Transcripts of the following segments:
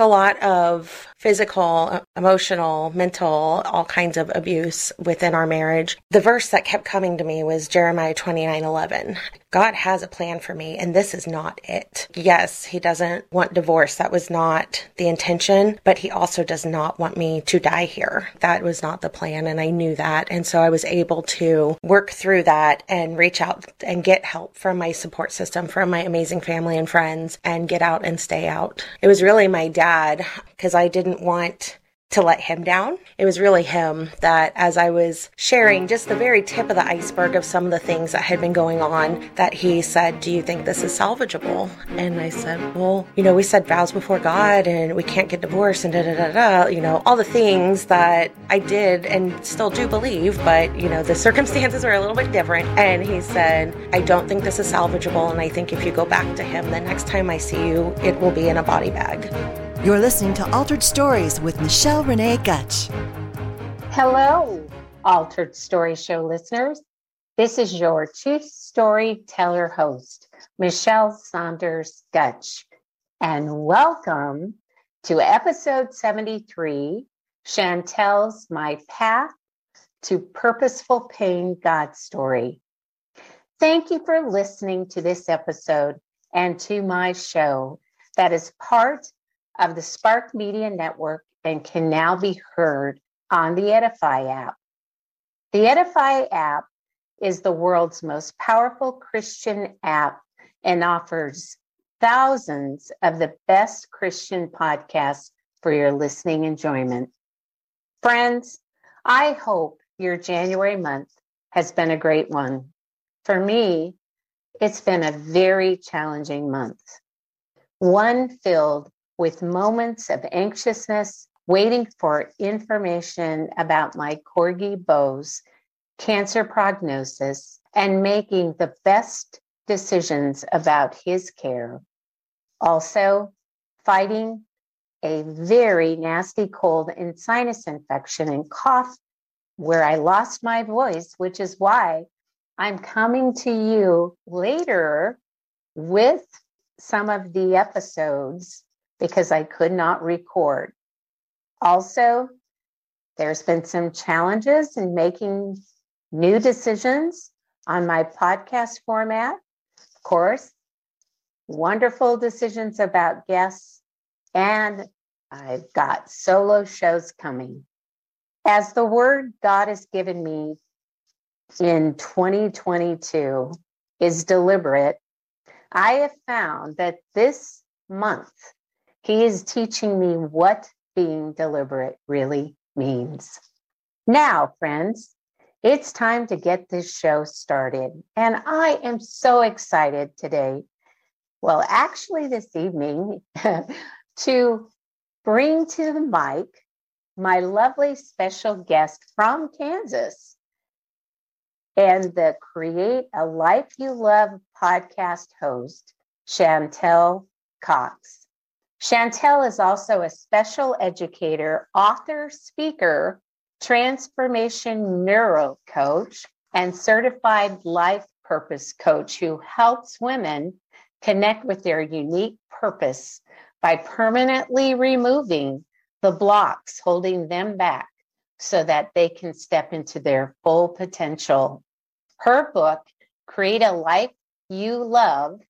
a lot of physical, emotional, mental, all kinds of abuse within our marriage. The verse that kept coming to me was Jeremiah 29 11. God has a plan for me, and this is not it. Yes, He doesn't want divorce. That was not the intention, but He also does not want me to die here. That was not the plan, and I knew that. And so I was able to work through that and reach out and get help from my support system, from my amazing family and friends, and get out and stay out. It was really my dad because I didn't want to let him down. It was really him that, as I was sharing just the very tip of the iceberg of some of the things that had been going on, that he said, Do you think this is salvageable? And I said, Well, you know, we said vows before God and we can't get divorced and da da da da, you know, all the things that I did and still do believe, but, you know, the circumstances were a little bit different. And he said, I don't think this is salvageable. And I think if you go back to him, the next time I see you, it will be in a body bag. You're listening to Altered Stories with Michelle Renee Gutch. Hello, Altered Story Show listeners. This is your chief storyteller host, Michelle Saunders Gutch, and welcome to episode 73 Chantel's My Path to Purposeful Pain God Story. Thank you for listening to this episode and to my show that is part of the Spark Media Network and can now be heard on the Edify app. The Edify app is the world's most powerful Christian app and offers thousands of the best Christian podcasts for your listening enjoyment. Friends, I hope your January month has been a great one. For me, it's been a very challenging month, one filled with moments of anxiousness, waiting for information about my Corgi Beau's cancer prognosis, and making the best decisions about his care. Also, fighting a very nasty cold and sinus infection and cough where I lost my voice, which is why I'm coming to you later with some of the episodes because I could not record. Also, there's been some challenges in making new decisions on my podcast format. Of course, wonderful decisions about guests, and I've got solo shows coming. As the word God has given me in 2022 is deliberate, I have found that this month he is teaching me what being deliberate really means. Now, friends, it's time to get this show started. And I am so excited today, well, actually, this evening, to bring to the mic my lovely special guest from Kansas and the Create a Life You Love podcast host, Chantel Cox. Chantel is also a special educator, author, speaker, transformation neuro coach, and certified life purpose coach who helps women connect with their unique purpose by permanently removing the blocks holding them back so that they can step into their full potential. Her book, Create a Life You Love,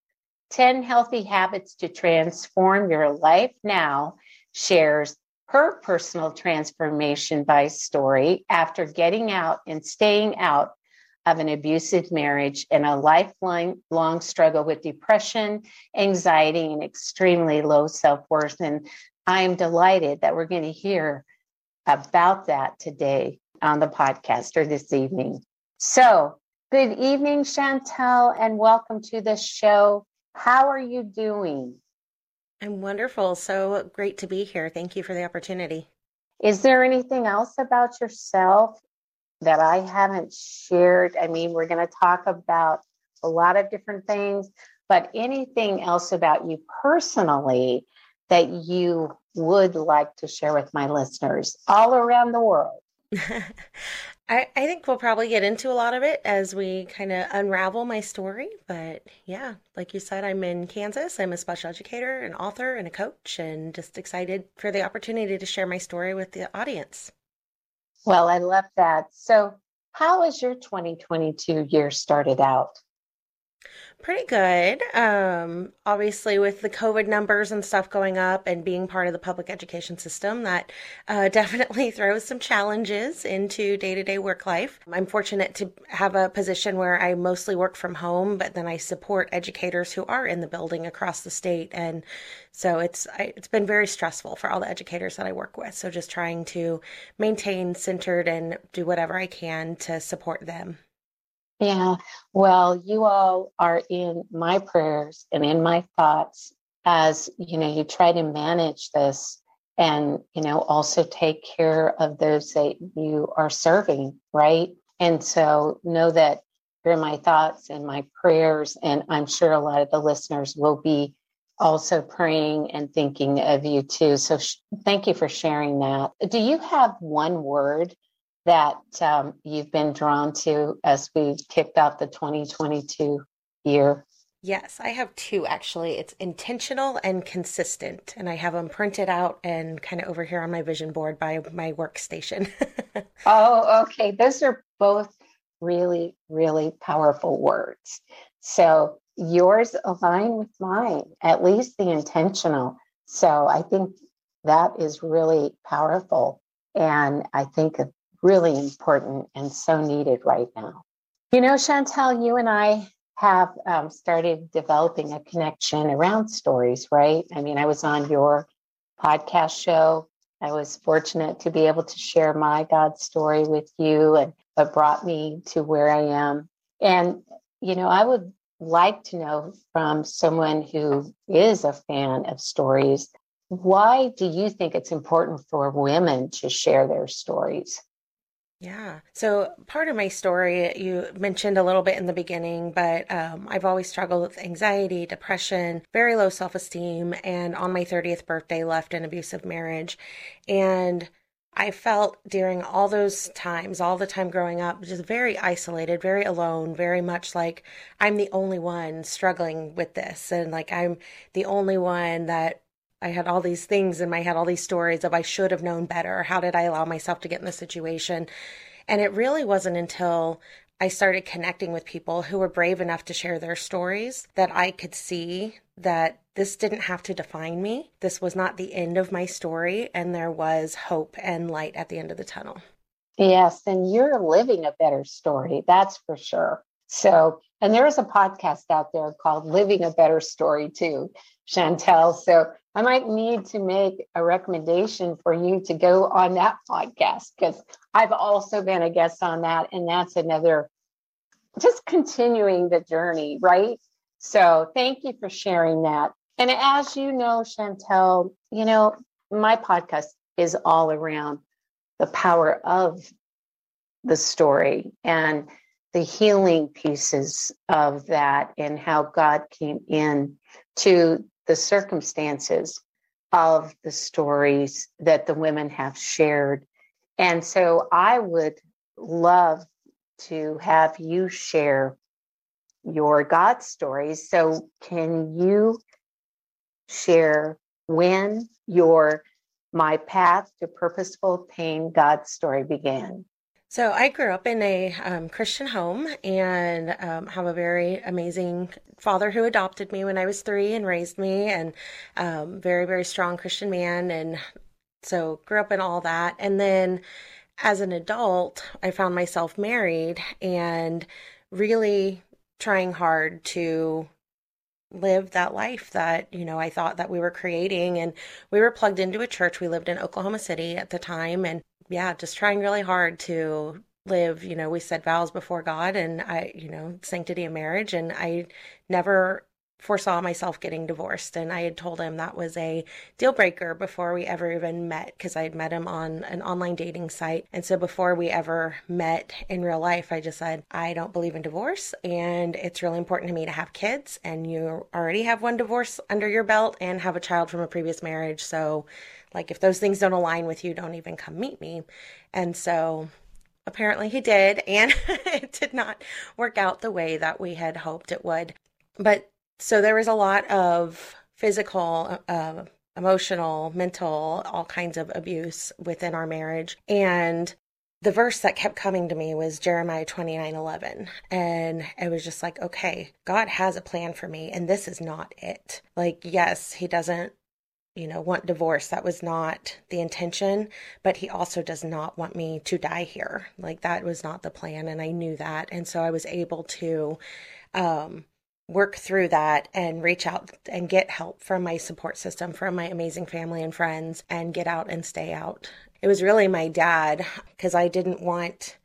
10 Healthy Habits to Transform Your Life Now shares her personal transformation by story after getting out and staying out of an abusive marriage and a lifelong long struggle with depression, anxiety, and extremely low self worth. And I am delighted that we're going to hear about that today on the podcast or this evening. So, good evening, Chantel, and welcome to the show. How are you doing? I'm wonderful. So great to be here. Thank you for the opportunity. Is there anything else about yourself that I haven't shared? I mean, we're going to talk about a lot of different things, but anything else about you personally that you would like to share with my listeners all around the world? I, I think we'll probably get into a lot of it as we kind of unravel my story. But yeah, like you said, I'm in Kansas. I'm a special educator, an author, and a coach, and just excited for the opportunity to share my story with the audience. Well, I love that. So, how has your 2022 year started out? Pretty good. Um, obviously, with the COVID numbers and stuff going up and being part of the public education system, that uh, definitely throws some challenges into day to day work life. I'm fortunate to have a position where I mostly work from home, but then I support educators who are in the building across the state. And so it's, it's been very stressful for all the educators that I work with. So just trying to maintain centered and do whatever I can to support them. Yeah, well, you all are in my prayers and in my thoughts as you know you try to manage this and you know also take care of those that you are serving, right? And so know that you're in my thoughts and my prayers, and I'm sure a lot of the listeners will be also praying and thinking of you too. So sh- thank you for sharing that. Do you have one word that um, you've been drawn to as we kicked off the 2022 year? Yes, I have two actually. It's intentional and consistent, and I have them printed out and kind of over here on my vision board by my workstation. oh, okay. Those are both really, really powerful words. So yours align with mine, at least the intentional. So I think that is really powerful. And I think really important and so needed right now. You know, Chantel, you and I have um, started developing a connection around stories, right? I mean, I was on your podcast show. I was fortunate to be able to share my God story with you and what brought me to where I am. And, you know, I would like to know from someone who is a fan of stories, why do you think it's important for women to share their stories? Yeah. So part of my story you mentioned a little bit in the beginning, but um, I've always struggled with anxiety, depression, very low self esteem, and on my 30th birthday, left an abusive marriage. And I felt during all those times, all the time growing up, just very isolated, very alone, very much like I'm the only one struggling with this. And like I'm the only one that I had all these things in my head, all these stories of I should have known better. How did I allow myself to get in this situation? And it really wasn't until I started connecting with people who were brave enough to share their stories that I could see that this didn't have to define me. This was not the end of my story, and there was hope and light at the end of the tunnel. Yes, and you're living a better story, that's for sure. So, and there is a podcast out there called Living a Better Story, too, Chantel. So, I might need to make a recommendation for you to go on that podcast because I've also been a guest on that. And that's another, just continuing the journey, right? So thank you for sharing that. And as you know, Chantel, you know, my podcast is all around the power of the story and the healing pieces of that and how God came in to the circumstances of the stories that the women have shared. And so I would love to have you share your God stories. So, can you share when your My Path to Purposeful Pain God story began? So I grew up in a um, Christian home and um, have a very amazing father who adopted me when I was three and raised me, and um, very very strong Christian man. And so grew up in all that. And then as an adult, I found myself married and really trying hard to live that life that you know I thought that we were creating and we were plugged into a church we lived in Oklahoma City at the time and yeah, just trying really hard to live, you know, we said vows before God and I, you know, sanctity of marriage. And I never foresaw myself getting divorced. And I had told him that was a deal breaker before we ever even met because I had met him on an online dating site. And so before we ever met in real life, I just said, I don't believe in divorce. And it's really important to me to have kids. And you already have one divorce under your belt and have a child from a previous marriage. So, like, if those things don't align with you, don't even come meet me. And so apparently he did, and it did not work out the way that we had hoped it would. But so there was a lot of physical, uh, emotional, mental, all kinds of abuse within our marriage. And the verse that kept coming to me was Jeremiah 29 11. And it was just like, okay, God has a plan for me, and this is not it. Like, yes, He doesn't, you know, want divorce. That was not the intention, but He also does not want me to die here. Like, that was not the plan. And I knew that. And so I was able to, um, work through that and reach out and get help from my support system, from my amazing family and friends, and get out and stay out. It was really my dad because I didn't want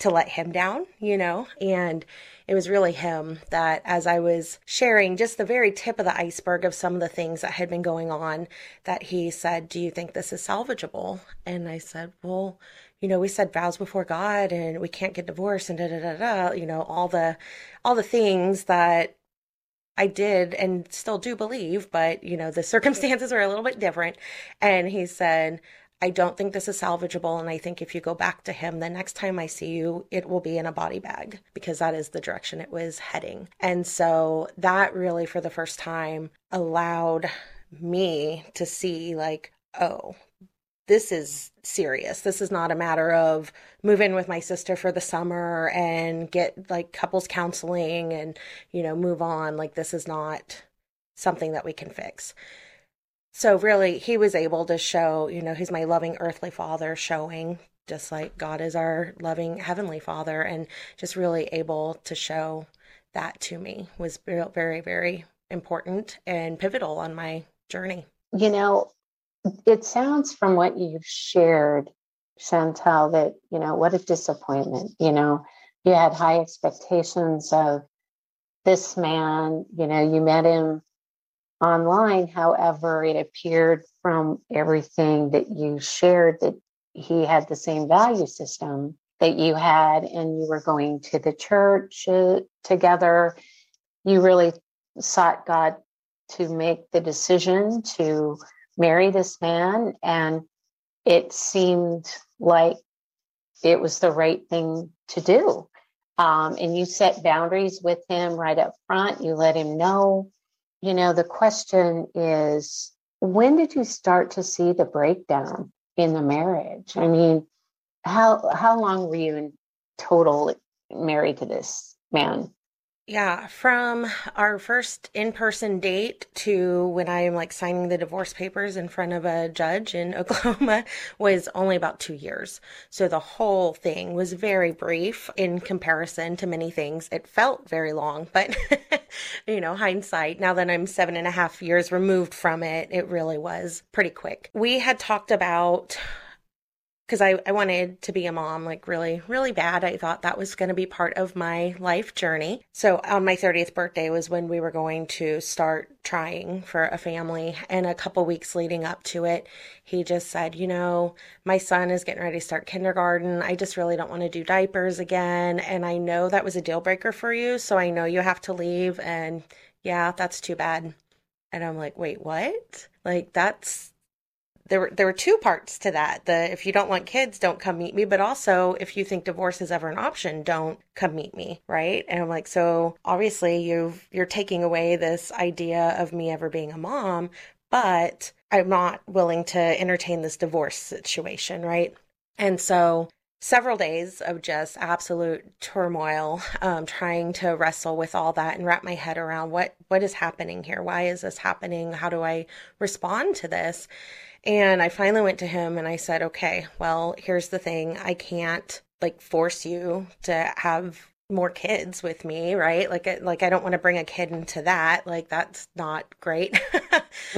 to let him down, you know, and it was really him that as I was sharing just the very tip of the iceberg of some of the things that had been going on, that he said, Do you think this is salvageable? And I said, Well, you know, we said vows before God and we can't get divorced and da da da da, you know, all the all the things that I did and still do believe, but you know, the circumstances are a little bit different. And he said, I don't think this is salvageable. And I think if you go back to him, the next time I see you, it will be in a body bag because that is the direction it was heading. And so that really, for the first time, allowed me to see, like, oh, this is serious. This is not a matter of move in with my sister for the summer and get like couples counseling and, you know, move on. Like, this is not something that we can fix. So, really, he was able to show, you know, he's my loving earthly father, showing just like God is our loving heavenly father, and just really able to show that to me was very, very important and pivotal on my journey. You know, it sounds from what you've shared, Chantel, that, you know, what a disappointment. You know, you had high expectations of this man, you know, you met him online. However, it appeared from everything that you shared that he had the same value system that you had, and you were going to the church uh, together. You really sought God to make the decision to marry this man and it seemed like it was the right thing to do um, and you set boundaries with him right up front you let him know you know the question is when did you start to see the breakdown in the marriage? I mean how how long were you in total married to this man yeah, from our first in person date to when I am like signing the divorce papers in front of a judge in Oklahoma was only about two years. So the whole thing was very brief in comparison to many things. It felt very long, but you know, hindsight, now that I'm seven and a half years removed from it, it really was pretty quick. We had talked about because I, I wanted to be a mom like really, really bad. I thought that was going to be part of my life journey. So on my 30th birthday was when we were going to start trying for a family. And a couple weeks leading up to it, he just said, You know, my son is getting ready to start kindergarten. I just really don't want to do diapers again. And I know that was a deal breaker for you. So I know you have to leave. And yeah, that's too bad. And I'm like, Wait, what? Like, that's there were there were two parts to that. The if you don't want kids, don't come meet me, but also if you think divorce is ever an option, don't come meet me, right? And I'm like, so obviously you you're taking away this idea of me ever being a mom, but I'm not willing to entertain this divorce situation, right? And so several days of just absolute turmoil um, trying to wrestle with all that and wrap my head around what what is happening here why is this happening how do i respond to this and I finally went to him and I said, okay, well, here's the thing. I can't like force you to have more kids with me, right? Like, like I don't want to bring a kid into that. Like, that's not great.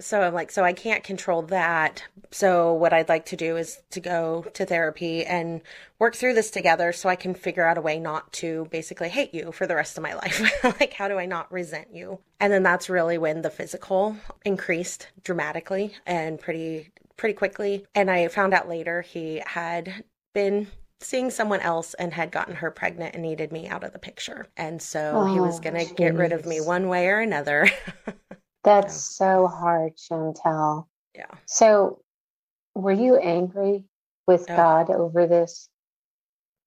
so I'm like, so I can't control that. So what I'd like to do is to go to therapy and work through this together so I can figure out a way not to basically hate you for the rest of my life. like, how do I not resent you? And then that's really when the physical increased dramatically and pretty, pretty quickly. And I found out later he had been seeing someone else and had gotten her pregnant and needed me out of the picture. And so oh, he was going to get rid of me one way or another. That's so hard, Chantel. Yeah. So, were you angry with oh. God over this?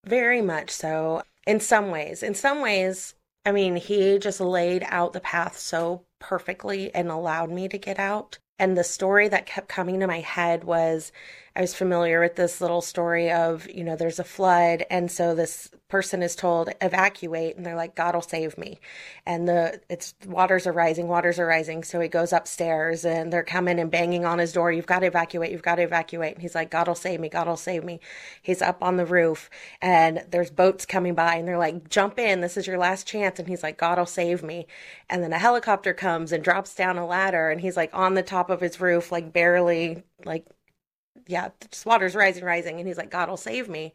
Very much so. In some ways, in some ways, I mean, he just laid out the path so perfectly and allowed me to get out. And the story that kept coming to my head was I was familiar with this little story of, you know, there's a flood. And so this person is told evacuate and they're like, God will save me. And the, it's waters are rising, waters are rising. So he goes upstairs and they're coming and banging on his door. You've got to evacuate. You've got to evacuate. And he's like, God will save me. God will save me. He's up on the roof and there's boats coming by and they're like, jump in. This is your last chance. And he's like, God will save me. And then a helicopter comes and drops down a ladder and he's like on the top of his roof, like barely like yeah, just water's rising, rising. And he's like, God will save me.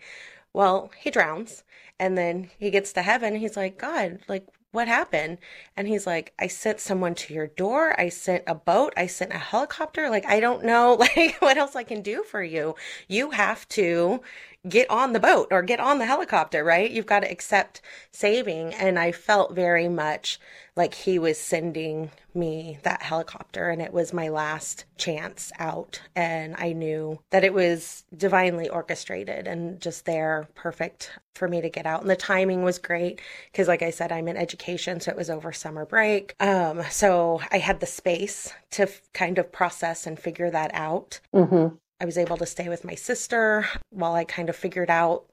Well, he drowns. And then he gets to heaven. he's like, God, like, what happened? And he's like, I sent someone to your door. I sent a boat. I sent a helicopter. Like, I don't know, like, what else I can do for you. You have to get on the boat or get on the helicopter, right? You've got to accept saving. And I felt very much like he was sending me that helicopter and it was my last chance out. And I knew that it was divinely orchestrated and just there, perfect for me to get out. And the timing was great because, like I said, I'm in education. So it was over summer break. Um, so I had the space to f- kind of process and figure that out. Mm-hmm. I was able to stay with my sister while I kind of figured out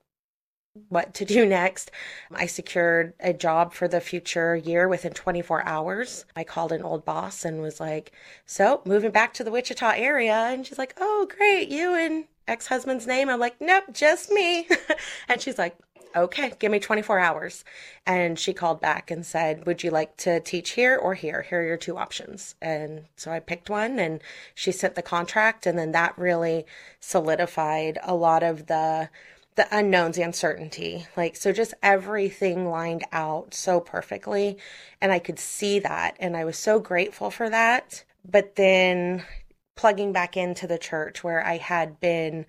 what to do next. I secured a job for the future year within 24 hours. I called an old boss and was like, So, moving back to the Wichita area. And she's like, Oh, great. You and ex husband's name? I'm like, Nope, just me. and she's like, okay, give me 24 hours. And she called back and said, would you like to teach here or here? Here are your two options. And so I picked one and she sent the contract. And then that really solidified a lot of the, the unknowns, the uncertainty. Like, so just everything lined out so perfectly. And I could see that. And I was so grateful for that. But then plugging back into the church where I had been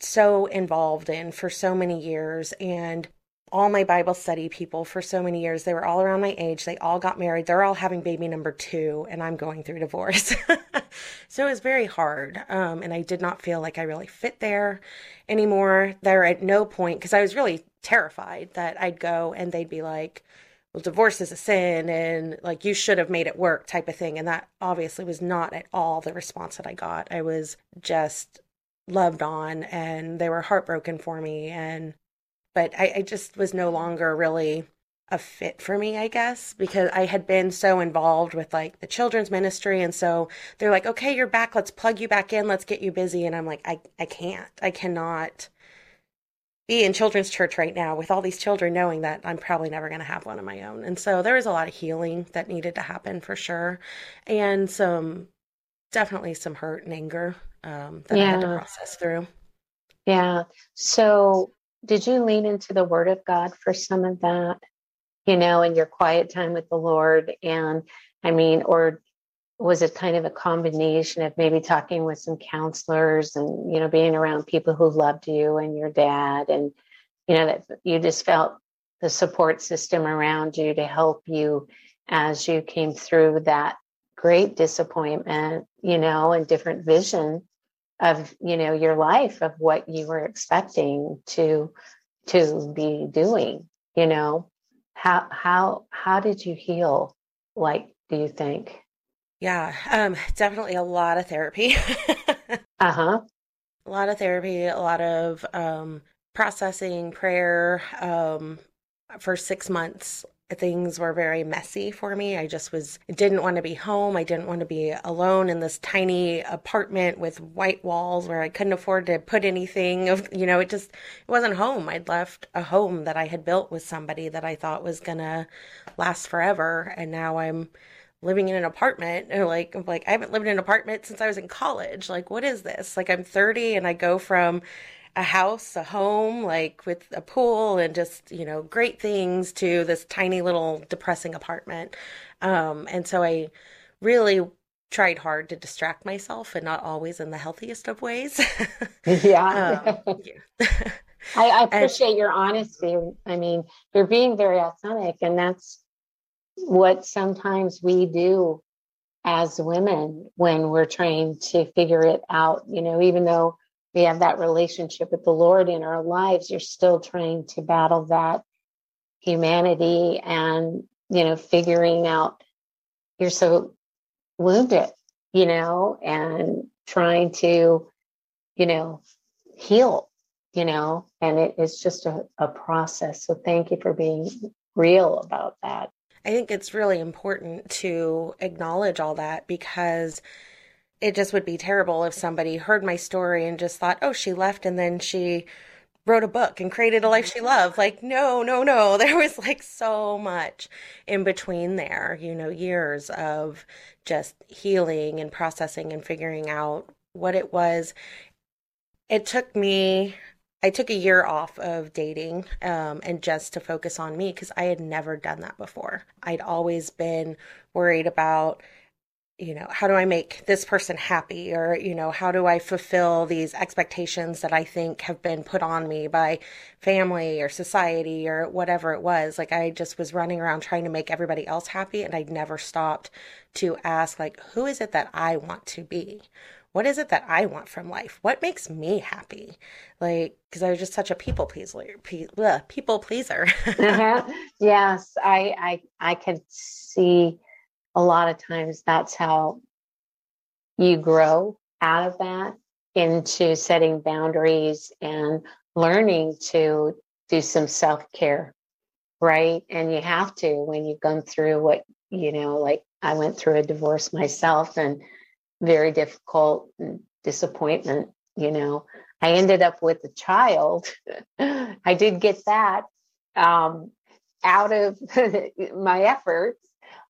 so involved in for so many years and all my Bible study people for so many years. They were all around my age. They all got married. They're all having baby number two, and I'm going through divorce. so it was very hard. Um, and I did not feel like I really fit there anymore. There at no point, because I was really terrified that I'd go and they'd be like, well, divorce is a sin and like you should have made it work type of thing. And that obviously was not at all the response that I got. I was just loved on and they were heartbroken for me and but I, I just was no longer really a fit for me, I guess, because I had been so involved with like the children's ministry. And so they're like, okay, you're back. Let's plug you back in. Let's get you busy. And I'm like, I, I can't, I cannot be in children's church right now with all these children knowing that I'm probably never going to have one of my own. And so there was a lot of healing that needed to happen for sure. And some definitely some hurt and anger um, that yeah. I had to process through. Yeah. So, did you lean into the Word of God for some of that? You know, in your quiet time with the Lord, and I mean, or was it kind of a combination of maybe talking with some counselors and you know being around people who loved you and your dad, and you know that you just felt the support system around you to help you as you came through that great disappointment, you know, and different vision of you know your life of what you were expecting to to be doing you know? How how how did you heal like do you think? Yeah um definitely a lot of therapy. Uh-huh. A lot of therapy a lot of um processing prayer um for 6 months things were very messy for me. I just was didn't want to be home. I didn't want to be alone in this tiny apartment with white walls where I couldn't afford to put anything of, you know, it just it wasn't home. I'd left a home that I had built with somebody that I thought was going to last forever and now I'm living in an apartment and like like I haven't lived in an apartment since I was in college. Like what is this? Like I'm 30 and I go from a house, a home, like with a pool and just, you know, great things to this tiny little depressing apartment. Um, and so I really tried hard to distract myself and not always in the healthiest of ways. yeah. um, yeah. I, I, appreciate and, your honesty. I mean, you're being very authentic, and that's what sometimes we do as women when we're trying to figure it out. You know, even though we have that relationship with the Lord in our lives, you're still trying to battle that humanity and, you know, figuring out you're so wounded, you know, and trying to, you know, heal, you know, and it is just a, a process. So thank you for being real about that. I think it's really important to acknowledge all that because it just would be terrible if somebody heard my story and just thought, oh, she left and then she wrote a book and created a life she loved. Like, no, no, no. There was like so much in between there, you know, years of just healing and processing and figuring out what it was. It took me, I took a year off of dating um, and just to focus on me because I had never done that before. I'd always been worried about you know, how do I make this person happy? Or, you know, how do I fulfill these expectations that I think have been put on me by family or society or whatever it was? Like, I just was running around trying to make everybody else happy. And I never stopped to ask, like, who is it that I want to be? What is it that I want from life? What makes me happy? Like, because I was just such a people pleaser. People pleaser. uh-huh. Yes, I, I, I could see a lot of times that's how you grow out of that into setting boundaries and learning to do some self care, right? And you have to when you've gone through what, you know, like I went through a divorce myself and very difficult disappointment, you know. I ended up with a child. I did get that um, out of my efforts.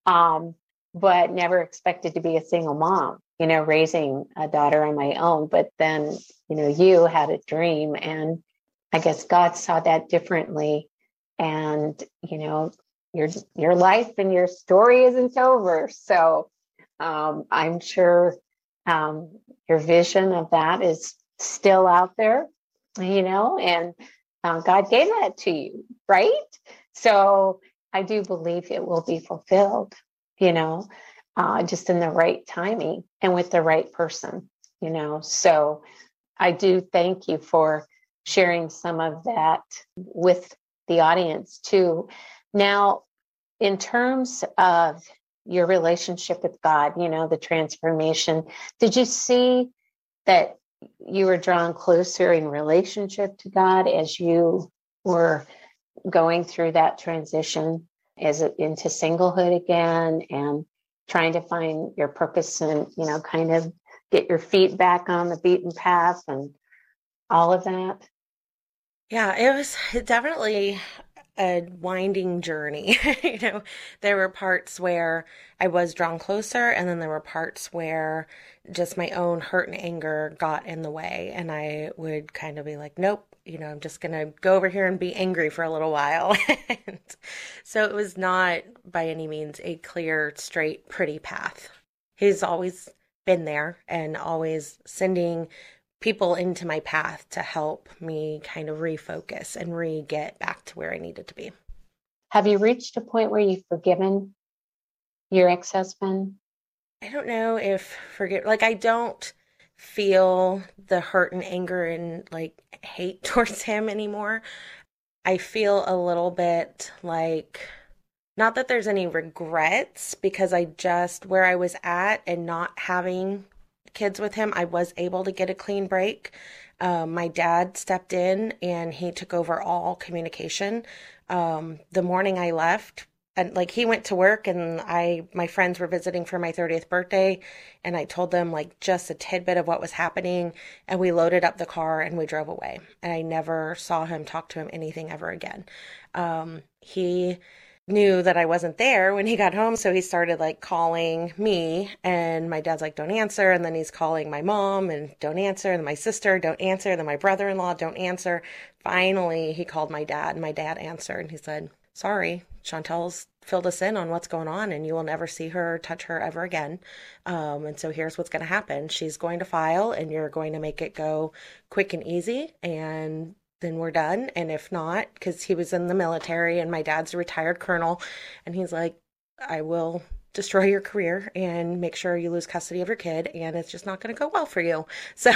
Um, but never expected to be a single mom, you know, raising a daughter on my own. But then, you know, you had a dream, and I guess God saw that differently. And, you know, your your life and your story isn't over. So um, I'm sure um, your vision of that is still out there, you know, and uh, God gave that to you, right? So I do believe it will be fulfilled you know, uh, just in the right timing and with the right person, you know. So I do thank you for sharing some of that with the audience too. Now, in terms of your relationship with God, you know, the transformation, did you see that you were drawn closer in relationship to God as you were going through that transition? Is it into singlehood again and trying to find your purpose and you know kind of get your feet back on the beaten path and all of that? Yeah it was definitely a winding journey. You know there were parts where i was drawn closer and then there were parts where just my own hurt and anger got in the way and i would kind of be like nope you know, I'm just going to go over here and be angry for a little while. and so it was not by any means a clear, straight, pretty path. He's always been there and always sending people into my path to help me kind of refocus and re get back to where I needed to be. Have you reached a point where you've forgiven your ex husband? I don't know if forget, like, I don't feel the hurt and anger and like hate towards him anymore. I feel a little bit like not that there's any regrets because I just where I was at and not having kids with him, I was able to get a clean break. Um, my dad stepped in and he took over all communication. Um, the morning I left, and like he went to work and I my friends were visiting for my 30th birthday and I told them like just a tidbit of what was happening and we loaded up the car and we drove away and I never saw him talk to him anything ever again. Um, he knew that I wasn't there when he got home so he started like calling me and my dad's like don't answer and then he's calling my mom and don't answer and my sister don't answer and then my brother-in-law don't answer. Finally he called my dad and my dad answered and he said sorry, Chantel's filled us in on what's going on, and you will never see her touch her ever again. Um, and so here's what's going to happen she's going to file, and you're going to make it go quick and easy, and then we're done. And if not, because he was in the military, and my dad's a retired colonel, and he's like, I will destroy your career and make sure you lose custody of your kid, and it's just not going to go well for you. So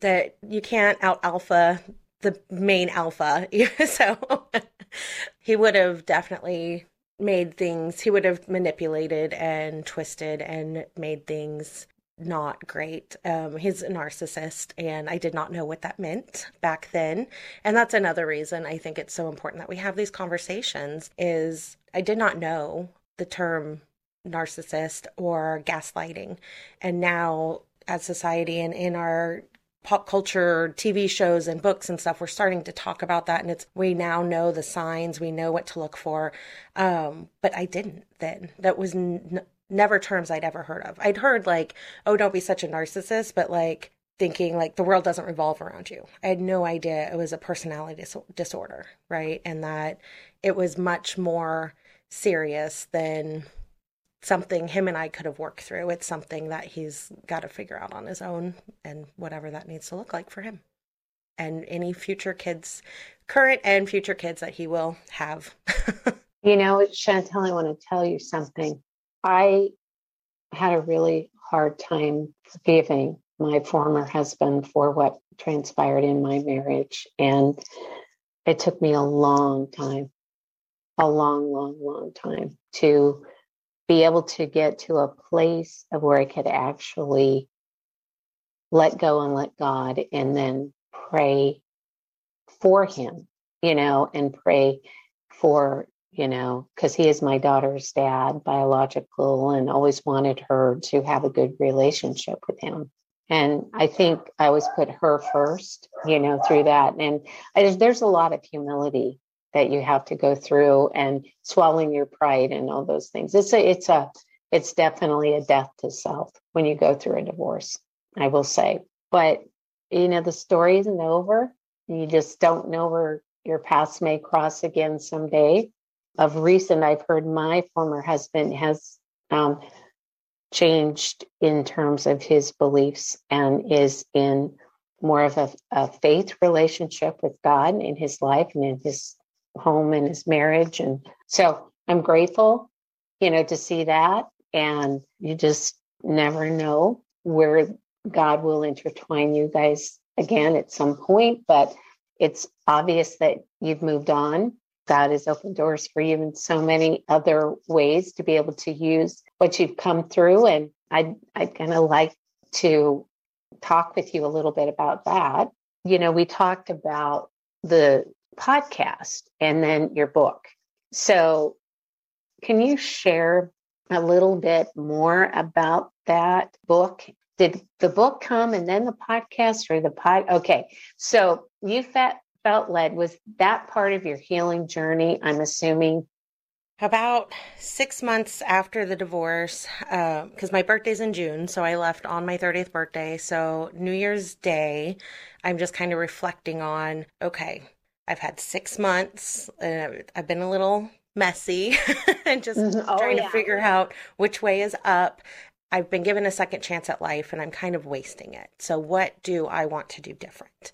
that you can't out alpha the main alpha. so he would have definitely made things, he would have manipulated and twisted and made things not great. Um, he's a narcissist, and I did not know what that meant back then. And that's another reason I think it's so important that we have these conversations. Is I did not know the term narcissist or gaslighting, and now as society and in our pop culture TV shows and books and stuff, we're starting to talk about that. And it's, we now know the signs, we know what to look for. Um, but I didn't then. That was n- never terms I'd ever heard of. I'd heard like, oh, don't be such a narcissist, but like thinking like the world doesn't revolve around you. I had no idea it was a personality dis- disorder, right? And that it was much more serious than something him and I could have worked through. It's something that he's got to figure out on his own and whatever that needs to look like for him and any future kids, current and future kids that he will have. you know, Chantel, I want to tell you something. I had a really hard time forgiving my former husband for what transpired in my marriage. And it took me a long time, a long, long, long time to be able to get to a place of where I could actually let go and let God and then pray for him, you know, and pray for, you know, because he is my daughter's dad, biological, and always wanted her to have a good relationship with him. And I think I always put her first, you know, through that. And I, there's a lot of humility that you have to go through and swallowing your pride and all those things. It's a, it's a, it's definitely a death to self when you go through a divorce, I will say. But, you know, the story isn't over. You just don't know where your paths may cross again someday. Of recent, I've heard my former husband has um, changed in terms of his beliefs and is in more of a, a faith relationship with God in his life and in his home and his marriage. And so I'm grateful, you know, to see that. And you just never know where God will intertwine you guys again at some point. But it's obvious that you've moved on. God has opened doors for you in so many other ways to be able to use what you've come through. And I'd, I'd kind of like to talk with you a little bit about that. You know, we talked about the podcast and then your book. So, can you share a little bit more about that book? Did the book come and then the podcast or the pod? Okay. So, you felt, felt led. Was that part of your healing journey? I'm assuming. About six months after the divorce, because uh, my birthday's in June, so I left on my 30th birthday. So, New Year's Day, I'm just kind of reflecting on okay, I've had six months. and I've been a little messy and just mm-hmm. oh, trying yeah. to figure out which way is up. I've been given a second chance at life and I'm kind of wasting it. So, what do I want to do different?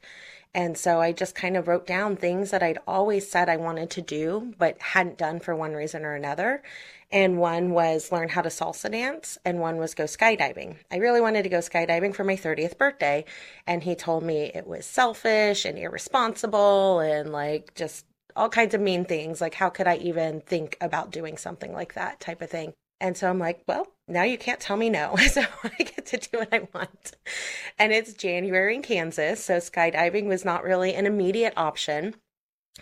And so I just kind of wrote down things that I'd always said I wanted to do, but hadn't done for one reason or another. And one was learn how to salsa dance, and one was go skydiving. I really wanted to go skydiving for my 30th birthday. And he told me it was selfish and irresponsible and like just all kinds of mean things. Like, how could I even think about doing something like that type of thing? And so I'm like, well, now you can't tell me no. So I get to do what I want. And it's January in Kansas. So skydiving was not really an immediate option.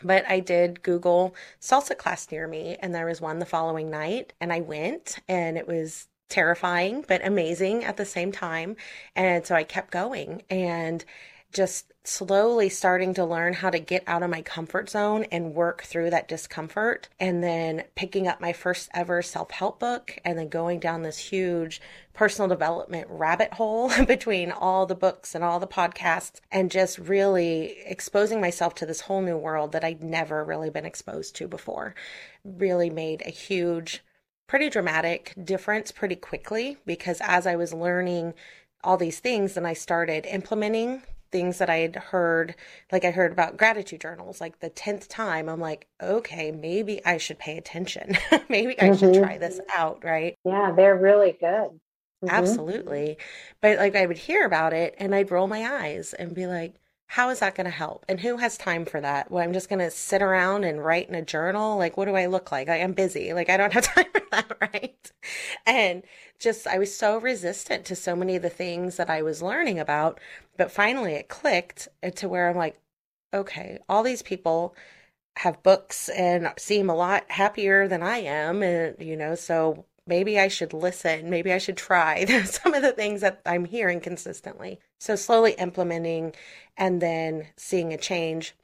But I did Google salsa class near me, and there was one the following night, and I went, and it was terrifying but amazing at the same time. And so I kept going, and just slowly starting to learn how to get out of my comfort zone and work through that discomfort. And then picking up my first ever self help book and then going down this huge personal development rabbit hole between all the books and all the podcasts and just really exposing myself to this whole new world that I'd never really been exposed to before. Really made a huge, pretty dramatic difference pretty quickly because as I was learning all these things and I started implementing things that I had heard, like I heard about gratitude journals, like the 10th time, I'm like, okay, maybe I should pay attention. maybe I mm-hmm. should try this out, right? Yeah, they're really good. Mm-hmm. Absolutely. But like I would hear about it and I'd roll my eyes and be like, how is that going to help? And who has time for that? Well, I'm just going to sit around and write in a journal. Like, what do I look like? I am busy. Like, I don't have time for that, right? And just, I was so resistant to so many of the things that I was learning about. But finally, it clicked uh, to where I'm like, okay, all these people have books and seem a lot happier than I am. And, you know, so maybe I should listen. Maybe I should try some of the things that I'm hearing consistently. So slowly implementing and then seeing a change.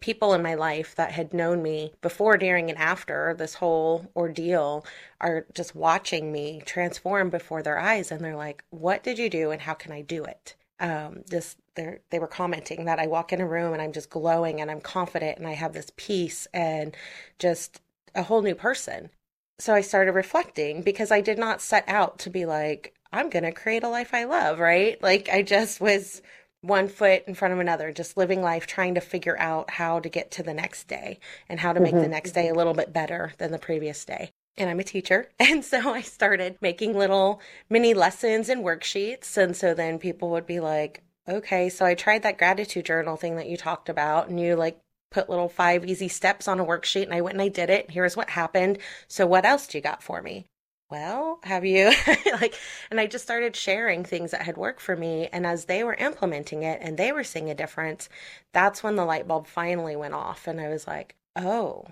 People in my life that had known me before, during, and after this whole ordeal are just watching me transform before their eyes. And they're like, What did you do? And how can I do it? Um, just they were commenting that I walk in a room and I'm just glowing and I'm confident and I have this peace and just a whole new person so I started reflecting because I did not set out to be like, I'm going to create a life I love, right? Like I just was one foot in front of another, just living life, trying to figure out how to get to the next day and how to make mm-hmm. the next day a little bit better than the previous day. And I'm a teacher. And so I started making little mini lessons and worksheets. And so then people would be like, okay, so I tried that gratitude journal thing that you talked about, and you like put little five easy steps on a worksheet and I went and I did it. Here's what happened. So what else do you got for me? Well, have you like and I just started sharing things that had worked for me and as they were implementing it and they were seeing a difference, that's when the light bulb finally went off and I was like, "Oh,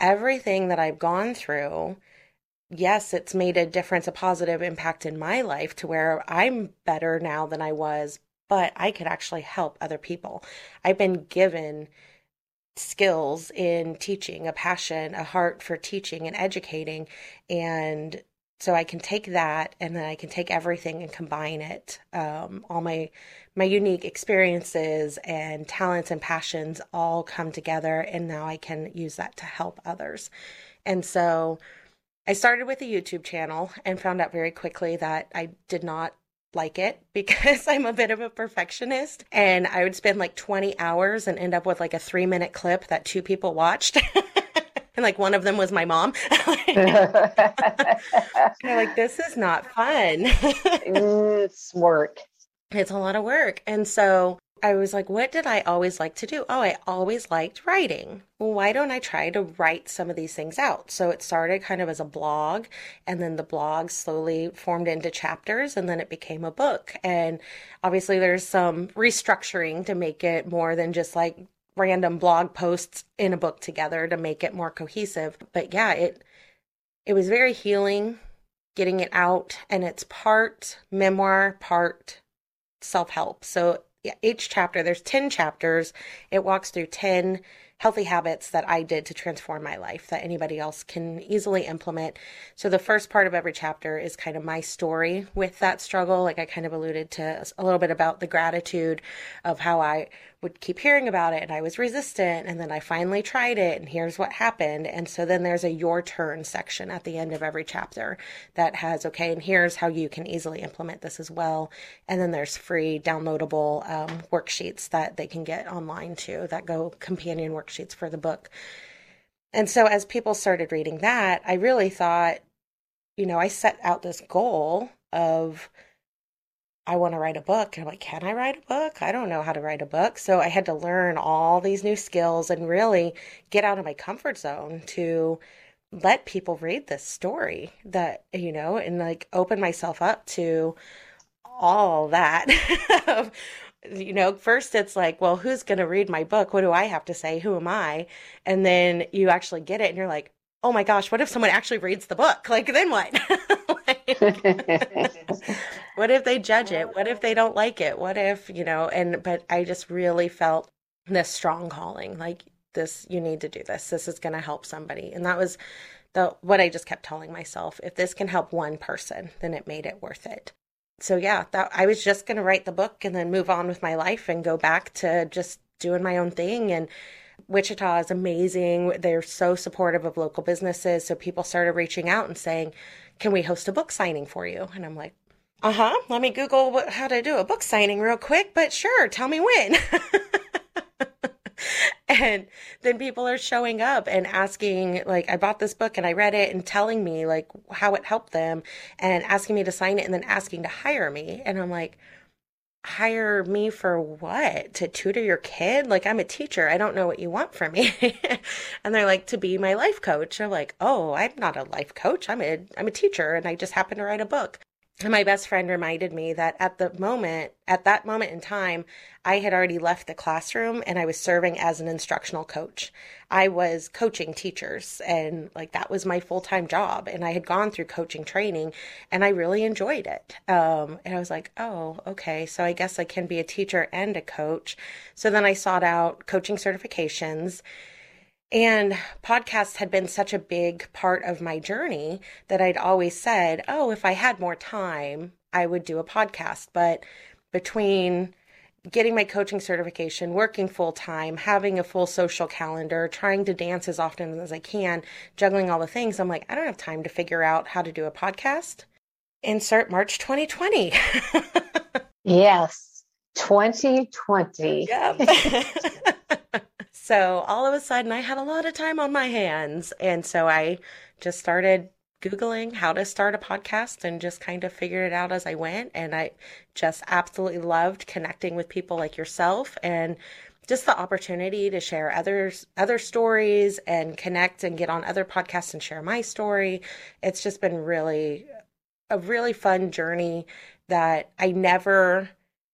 everything that I've gone through yes, it's made a difference, a positive impact in my life to where I'm better now than I was, but I could actually help other people. I've been given skills in teaching, a passion, a heart for teaching and educating. And so I can take that and then I can take everything and combine it. Um, all my my unique experiences and talents and passions all come together, and now I can use that to help others. And so I started with a YouTube channel and found out very quickly that I did not like it because I'm a bit of a perfectionist and I would spend like 20 hours and end up with like a three minute clip that two people watched. and like one of them was my mom. They're like, this is not fun. it's work. It's a lot of work. And so I was like, what did I always like to do? Oh, I always liked writing. Well, why don't I try to write some of these things out? So it started kind of as a blog, and then the blog slowly formed into chapters, and then it became a book. And obviously, there's some restructuring to make it more than just like random blog posts in a book together to make it more cohesive. But yeah, it it was very healing getting it out, and it's part memoir, part self help. So each chapter, there's 10 chapters. It walks through 10 healthy habits that I did to transform my life that anybody else can easily implement. So the first part of every chapter is kind of my story with that struggle. Like I kind of alluded to a little bit about the gratitude of how I would keep hearing about it and I was resistant and then I finally tried it and here's what happened. And so then there's a your turn section at the end of every chapter that has, okay, and here's how you can easily implement this as well. And then there's free downloadable um, worksheets that they can get online too that go companion worksheets for the book. And so as people started reading that, I really thought, you know, I set out this goal of, I want to write a book. And I'm like, can I write a book? I don't know how to write a book. So I had to learn all these new skills and really get out of my comfort zone to let people read this story that, you know, and like open myself up to all that. you know, first it's like, well, who's going to read my book? What do I have to say? Who am I? And then you actually get it and you're like, oh my gosh, what if someone actually reads the book? Like, then what? what if they judge it? What if they don't like it? What if, you know, and, but I just really felt this strong calling like, this, you need to do this. This is going to help somebody. And that was the, what I just kept telling myself. If this can help one person, then it made it worth it. So yeah, that I was just going to write the book and then move on with my life and go back to just doing my own thing and Wichita is amazing. They're so supportive of local businesses. So people started reaching out and saying, Can we host a book signing for you? And I'm like, Uh huh. Let me Google what, how to do a book signing real quick, but sure, tell me when. And then people are showing up and asking, like, I bought this book and I read it and telling me, like, how it helped them and asking me to sign it and then asking to hire me. And I'm like, hire me for what? To tutor your kid? Like, I'm a teacher. I don't know what you want from me. and they're like, to be my life coach. I'm like, oh, I'm not a life coach. I'm a, I'm a teacher and I just happen to write a book. My best friend reminded me that at the moment, at that moment in time, I had already left the classroom and I was serving as an instructional coach. I was coaching teachers and like that was my full time job. And I had gone through coaching training and I really enjoyed it. Um, and I was like, oh, okay. So I guess I can be a teacher and a coach. So then I sought out coaching certifications and podcasts had been such a big part of my journey that I'd always said, oh, if I had more time, I would do a podcast. But between getting my coaching certification, working full time, having a full social calendar, trying to dance as often as I can, juggling all the things, I'm like, I don't have time to figure out how to do a podcast. Insert March 2020. yes, 2020. Yep. So all of a sudden, I had a lot of time on my hands. And so I just started Googling how to start a podcast and just kind of figured it out as I went. And I just absolutely loved connecting with people like yourself and just the opportunity to share others other stories and connect and get on other podcasts and share my story. It's just been really a really fun journey that I never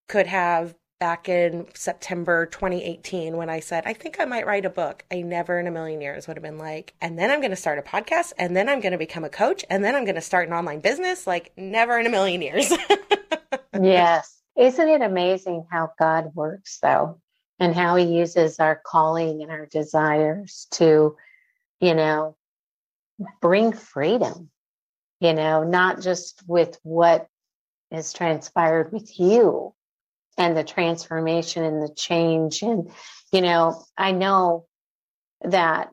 could have back in September 2018 when I said, I think I might write a book. I never in a million years would have been like, and then I'm going to start a podcast and then I'm going to become a coach and then I'm going to start an online business. Like, never in a million years. yes. Isn't it amazing how God works though? And how he uses our calling and our desires to, you know, bring freedom, you know, not just with what has transpired with you, and the transformation and the change. And, you know, I know that,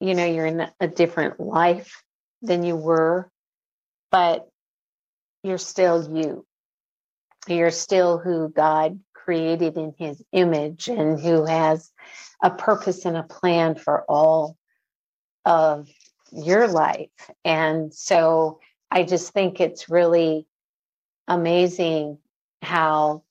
you know, you're in a different life than you were, but you're still you. You're still who God created in his image and who has a purpose and a plan for all of your life. And so I just think it's really amazing how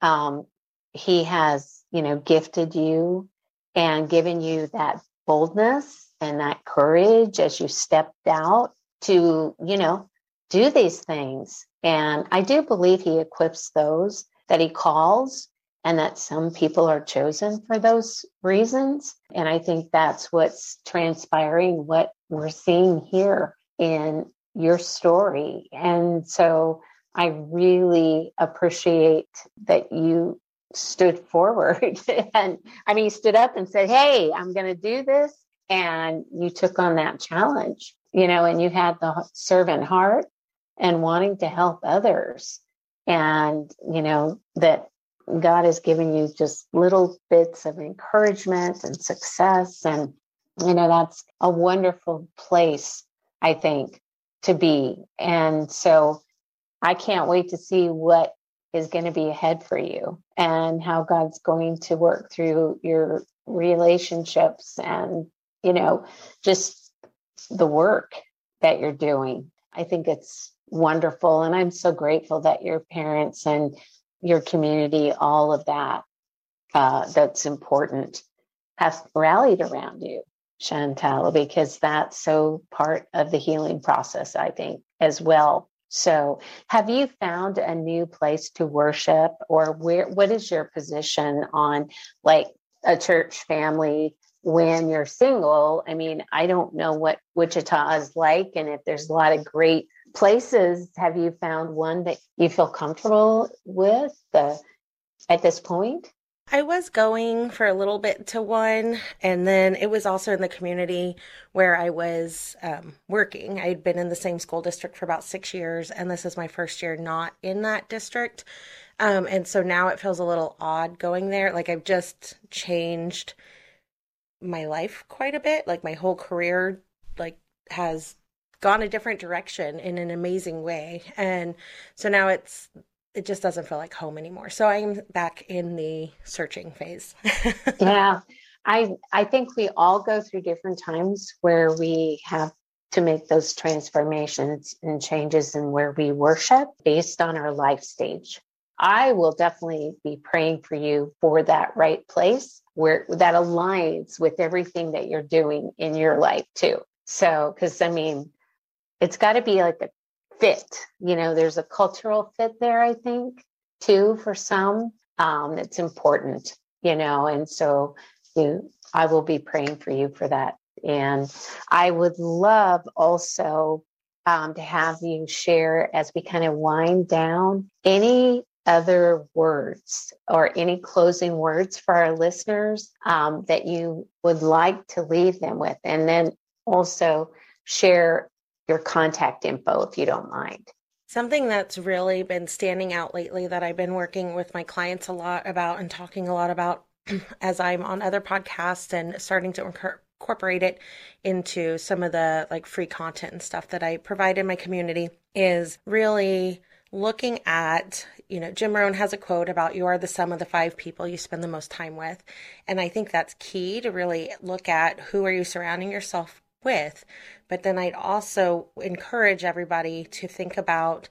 um, he has, you know, gifted you and given you that boldness and that courage as you stepped out to, you know, do these things. And I do believe he equips those that he calls and that some people are chosen for those reasons. And I think that's what's transpiring, what we're seeing here in your story. And so I really appreciate that you stood forward and I mean, you stood up and said, Hey, I'm going to do this. And you took on that challenge, you know, and you had the servant heart and wanting to help others. And, you know, that God has given you just little bits of encouragement and success. And, you know, that's a wonderful place, I think, to be. And so I can't wait to see what is going to be ahead for you and how God's going to work through your relationships and, you know, just the work that you're doing. I think it's wonderful. And I'm so grateful that your parents and your community, all of that, uh, that's important, has rallied around you, Chantal, because that's so part of the healing process, I think, as well. So, have you found a new place to worship, or where? What is your position on like a church family when you're single? I mean, I don't know what Wichita is like, and if there's a lot of great places, have you found one that you feel comfortable with uh, at this point? I was going for a little bit to one, and then it was also in the community where I was um, working. I had been in the same school district for about six years, and this is my first year not in that district. Um, and so now it feels a little odd going there. Like I've just changed my life quite a bit. Like my whole career, like has gone a different direction in an amazing way. And so now it's it just doesn't feel like home anymore. So I'm back in the searching phase. yeah. I I think we all go through different times where we have to make those transformations and changes in where we worship based on our life stage. I will definitely be praying for you for that right place where that aligns with everything that you're doing in your life too. So, because I mean, it's got to be like a fit. You know, there's a cultural fit there, I think, too, for some. Um, it's important, you know, and so you, I will be praying for you for that. And I would love also um, to have you share as we kind of wind down any other words or any closing words for our listeners um, that you would like to leave them with. And then also share your contact info if you don't mind. Something that's really been standing out lately that I've been working with my clients a lot about and talking a lot about as I'm on other podcasts and starting to incorporate it into some of the like free content and stuff that I provide in my community is really looking at, you know, Jim Rohn has a quote about you are the sum of the five people you spend the most time with. And I think that's key to really look at who are you surrounding yourself with. But then I'd also encourage everybody to think about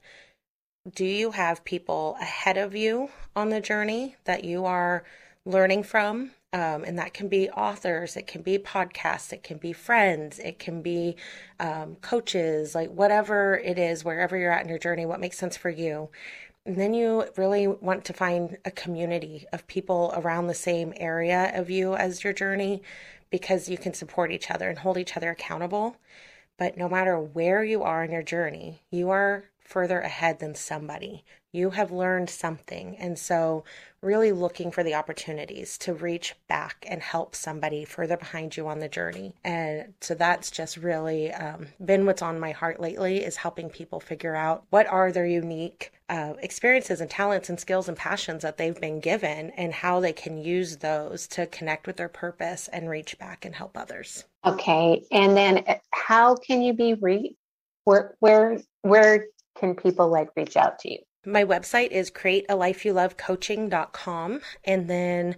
do you have people ahead of you on the journey that you are learning from? Um, and that can be authors, it can be podcasts, it can be friends, it can be um, coaches, like whatever it is, wherever you're at in your journey, what makes sense for you. And then you really want to find a community of people around the same area of you as your journey because you can support each other and hold each other accountable. But no matter where you are in your journey, you are further ahead than somebody. You have learned something. And so, really looking for the opportunities to reach back and help somebody further behind you on the journey. And so, that's just really um, been what's on my heart lately is helping people figure out what are their unique uh, experiences and talents and skills and passions that they've been given and how they can use those to connect with their purpose and reach back and help others. Okay. And then uh, how can you be reached? Where, where, where can people like reach out to you? My website is createalifeyoulovecoaching.com. And then,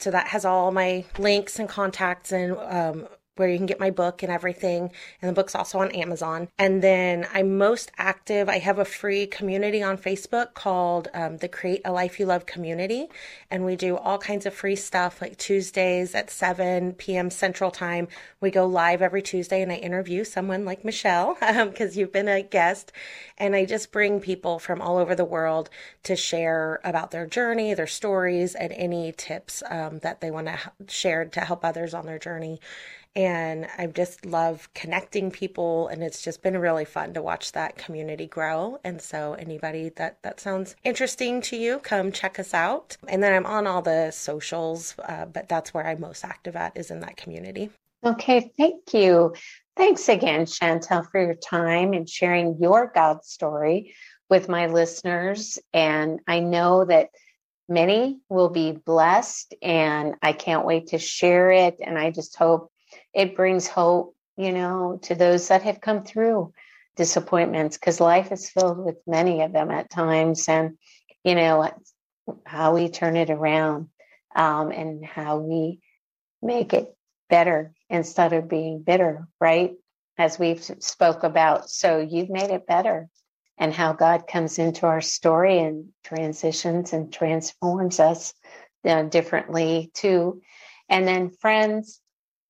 so that has all my links and contacts and um, where you can get my book and everything. And the book's also on Amazon. And then I'm most active. I have a free community on Facebook called um, the Create a Life You Love Community. And we do all kinds of free stuff like Tuesdays at 7 p.m. Central Time. We go live every Tuesday and I interview someone like Michelle because um, you've been a guest. And I just bring people from all over the world to share about their journey, their stories, and any tips um, that they want to share to help others on their journey and I just love connecting people and it's just been really fun to watch that community grow. And so anybody that that sounds interesting to you come check us out. And then I'm on all the socials uh, but that's where I'm most active at is in that community. Okay thank you. Thanks again Chantel for your time and sharing your God story with my listeners. And I know that many will be blessed and I can't wait to share it. And I just hope it brings hope, you know, to those that have come through disappointments because life is filled with many of them at times. And, you know, how we turn it around um, and how we make it better instead of being bitter, right? As we've spoke about. So you've made it better and how God comes into our story and transitions and transforms us you know, differently too. And then friends,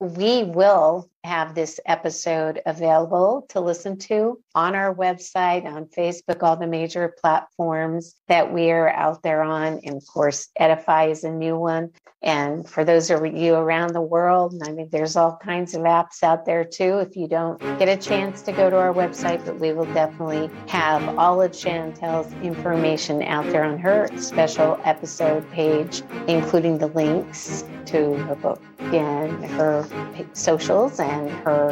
we will have this episode available to listen to on our website, on Facebook, all the major platforms that we are out there on. And of course, Edify is a new one. And for those of you around the world, I mean, there's all kinds of apps out there too. If you don't get a chance to go to our website, but we will definitely have all of Chantel's information out there on her special episode page, including the links to her book and her socials and her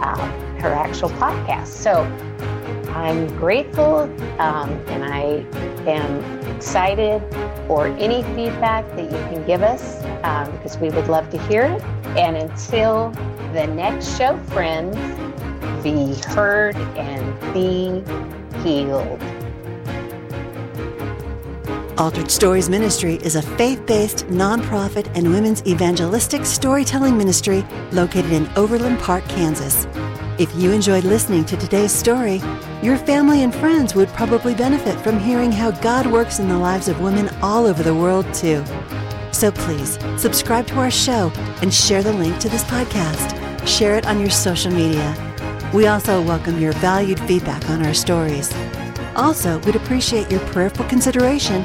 uh, her actual podcast. So I'm grateful um, and I am excited for any feedback that you can give us um, because we would love to hear it. And until the next show, friends, be heard and be healed. Altered Stories Ministry is a faith based, nonprofit, and women's evangelistic storytelling ministry located in Overland Park, Kansas. If you enjoyed listening to today's story, your family and friends would probably benefit from hearing how God works in the lives of women all over the world, too. So please subscribe to our show and share the link to this podcast. Share it on your social media. We also welcome your valued feedback on our stories. Also, we'd appreciate your prayerful consideration